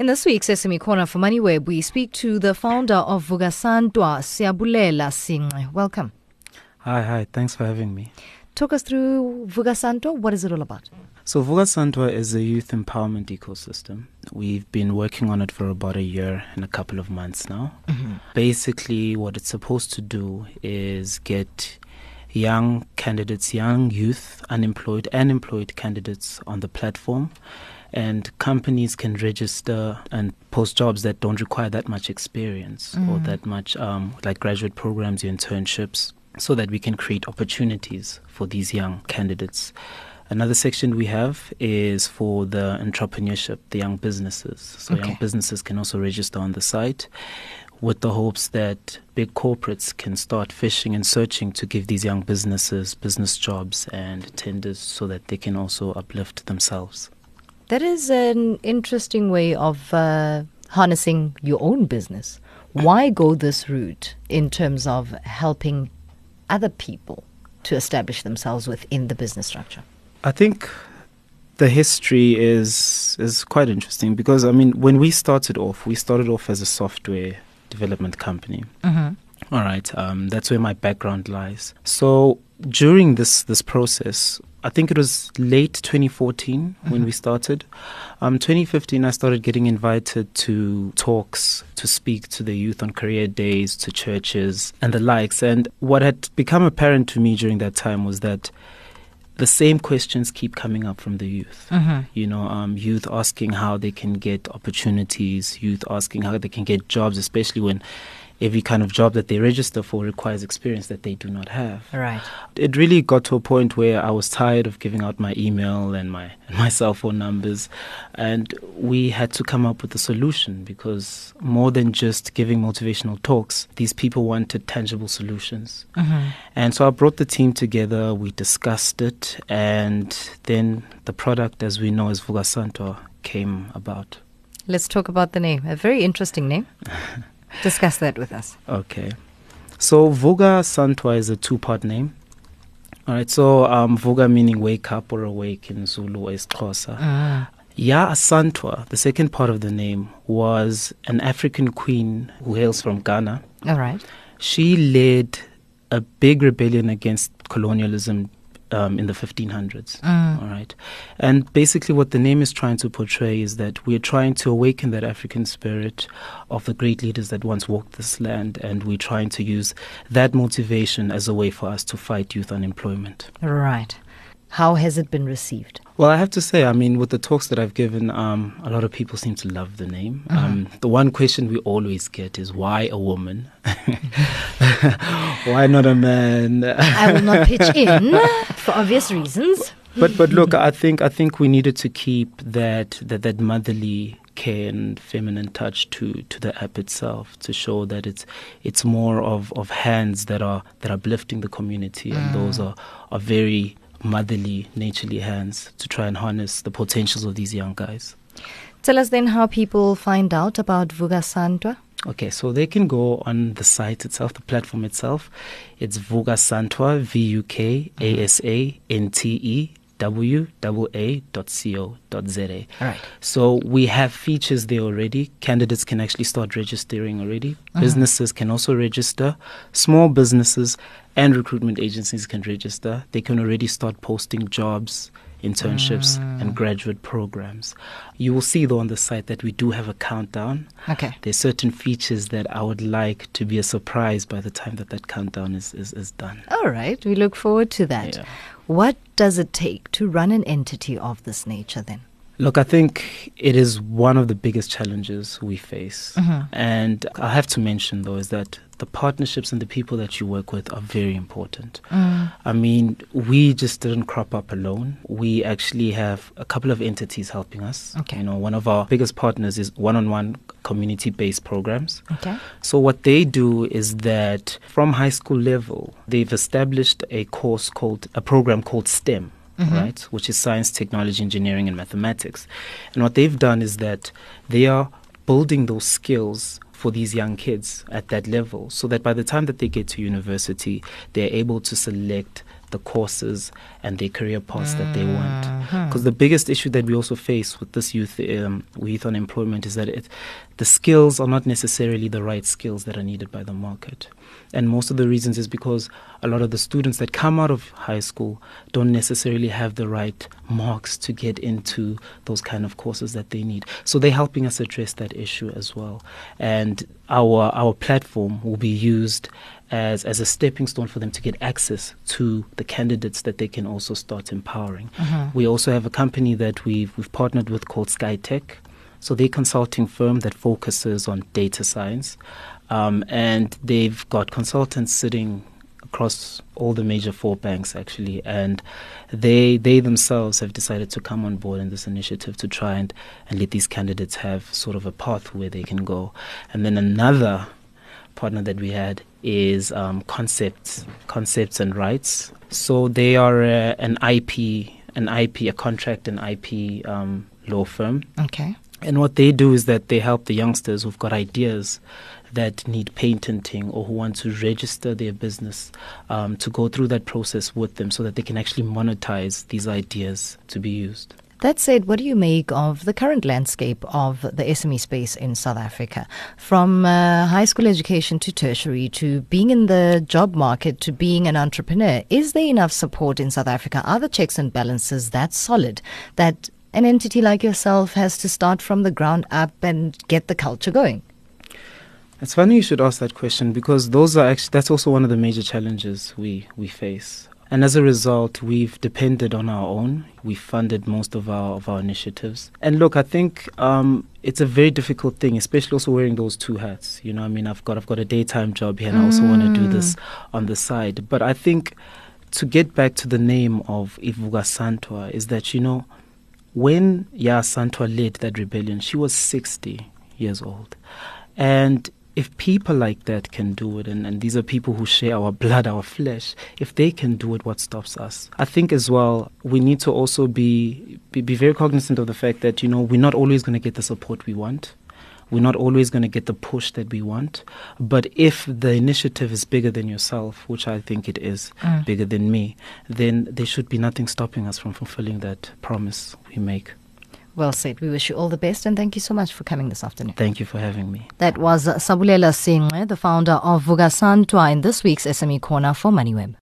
In this week's SME Corner for MoneyWeb, we speak to the founder of Vukasantewaa, Siyabulela Sinqe. Welcome. Hi, hi. Thanks for having me. Talk us through Vukasantewaa. What is it all about? So, Vukasantewaa is a youth empowerment ecosystem. We've been working on it for about a year and a couple of months now. Mm-hmm. Basically, what it's supposed to do is get young candidates, young youth, unemployed and employed candidates on the platform and companies can register and post jobs that don't require that much experience mm. or that much um, like graduate programs or internships so that we can create opportunities for these young candidates another section we have is for the entrepreneurship the young businesses so okay. young businesses can also register on the site with the hopes that big corporates can start fishing and searching to give these young businesses business jobs and tenders so that they can also uplift themselves that is an interesting way of uh, harnessing your own business. Why go this route in terms of helping other people to establish themselves within the business structure? I think the history is is quite interesting because I mean when we started off, we started off as a software development company. Mm-hmm. All right, um, that's where my background lies. So during this this process, I think it was late 2014 mm-hmm. when we started. Um, 2015, I started getting invited to talks to speak to the youth on career days, to churches, and the likes. And what had become apparent to me during that time was that the same questions keep coming up from the youth. Mm-hmm. You know, um, youth asking how they can get opportunities, youth asking how they can get jobs, especially when every kind of job that they register for requires experience that they do not have. Right. It really got to a point where I was tired of giving out my email and my and my cell phone numbers, and we had to come up with a solution because more than just giving motivational talks, these people wanted tangible solutions. Mm-hmm. And so I brought the team together. We discussed it, and then the product, as we know as Vukasantewaa, came about. Let's talk about the name. A very interesting name. Discuss that with us. Okay. So Vukasantewaa is a two-part name. All right. So um, Vuka meaning wake up or awake in Zulu is Xhosa. Ah. Yaa Asantewaa, the second part of the name, was an African queen who hails from Ghana. All right. She led a big rebellion against colonialism um, in the 1500s. Mm. All right. And basically, what the name is trying to portray is that we're trying to awaken that African spirit of the great leaders that once walked this land, and we're trying to use that motivation as a way for us to fight youth unemployment. Right. How has it been received? Well, I have to say, I mean, with the talks that I've given, um, a lot of people seem to love the name. Mm-hmm. Um, the one question we always get is why a woman? why not a man? I will not pitch in for obvious reasons. But but look, I think I think we needed to keep that that, that motherly care and feminine touch to, to the app itself to show that it's it's more of, of hands that are that are uplifting the community and mm. those are, are very motherly, naturally hands to try and harness the potentials of these young guys. Tell us then how people find out about Vukasantewaa. Okay, so they can go on the site itself, the platform itself. It's Vukasantewaa, V U K A S A N T E www.ca.co.za. All right. So we have features there already. Candidates can actually start registering already. Uh-huh. Businesses can also register. Small businesses and recruitment agencies can register. They can already start posting jobs, internships, mm. and graduate programs. You will see, though, on the site that we do have a countdown. Okay. There's certain features that I would like to be a surprise by the time that that countdown is, is, is done. All right. We look forward to that. Yeah. What does it take to run an entity of this nature then? Look, I think it is one of the biggest challenges we face. Mm-hmm. And I have to mention, though, is that the partnerships and the people that you work with are very important. Mm. I mean, we just didn't crop up alone. We actually have a couple of entities helping us. Okay. You know, one of our biggest partners is one on one community based programs. Okay. So, what they do is that from high school level, they've established a course called, a program called STEM mm-hmm. right, which is science, technology, engineering, and mathematics. And what they've done is that they are building those skills for these young kids at that level so that by the time that they get to university, they're able to select the courses and their career paths that they want. Because the biggest issue that we also face with this youth, um, youth unemployment, is that it, the skills are not necessarily the right skills that are needed by the market. And most of the reasons is because a lot of the students that come out of high school don't necessarily have the right marks to get into those kind of courses that they need. So they're helping us address that issue as well. And our our platform will be used as, as a stepping stone for them to get access to the candidates that they can also start empowering. We also have a company that we've, we've partnered with called SkyTech. So they're a consulting firm that focuses on data science. Um, and they've got consultants sitting across all the major four banks actually. And they they themselves have decided to come on board in this initiative to try and, and let these candidates have sort of a path where they can go. And then another partner that we had is um, concepts concepts and rights. So they are uh, an ip an ip a contract and ip um, law firm. Okay. And what they do is that they help the youngsters who've got ideas that need patenting or who want to register their business um, to go through that process with them so that they can actually monetize these ideas to be used. That said, what do you make of the current landscape of the SME space in South Africa? From uh, high school education to tertiary to being in the job market to being an entrepreneur, is there enough support in South Africa? Are the checks and balances that solid that an entity like yourself has to start from the ground up and get the culture going? It's funny you should ask that question because those are actually that's also one of the major challenges we we face. And as a result, we've depended on our own. We funded most of our of our initiatives. And look, I think um, it's a very difficult thing, especially also wearing those two hats. You know, I mean, I've got I've got a daytime job here, and I also want to do this on the side. But I think to get back to the name of iVukasantewaa is that you know when Yaa led that rebellion, she was 60 years old. And if people like that can do it, and, and these are people who share our blood, our flesh, if they can do it, what stops us? I think as well, we need to also be, be, be very cognizant of the fact that, you know, we're not always going to get the support we want. We're not always going to get the push that we want. But if the initiative is bigger than yourself, which I think it is, Mm. bigger than me, then there should be nothing stopping us from fulfilling that promise we make. Well said. We wish you all the best and thank you so much for coming this afternoon. Thank you for having me. That was Siyabulela Sinqe, the founder of Vukasantewaa in this week's SME Corner for MoneyWeb.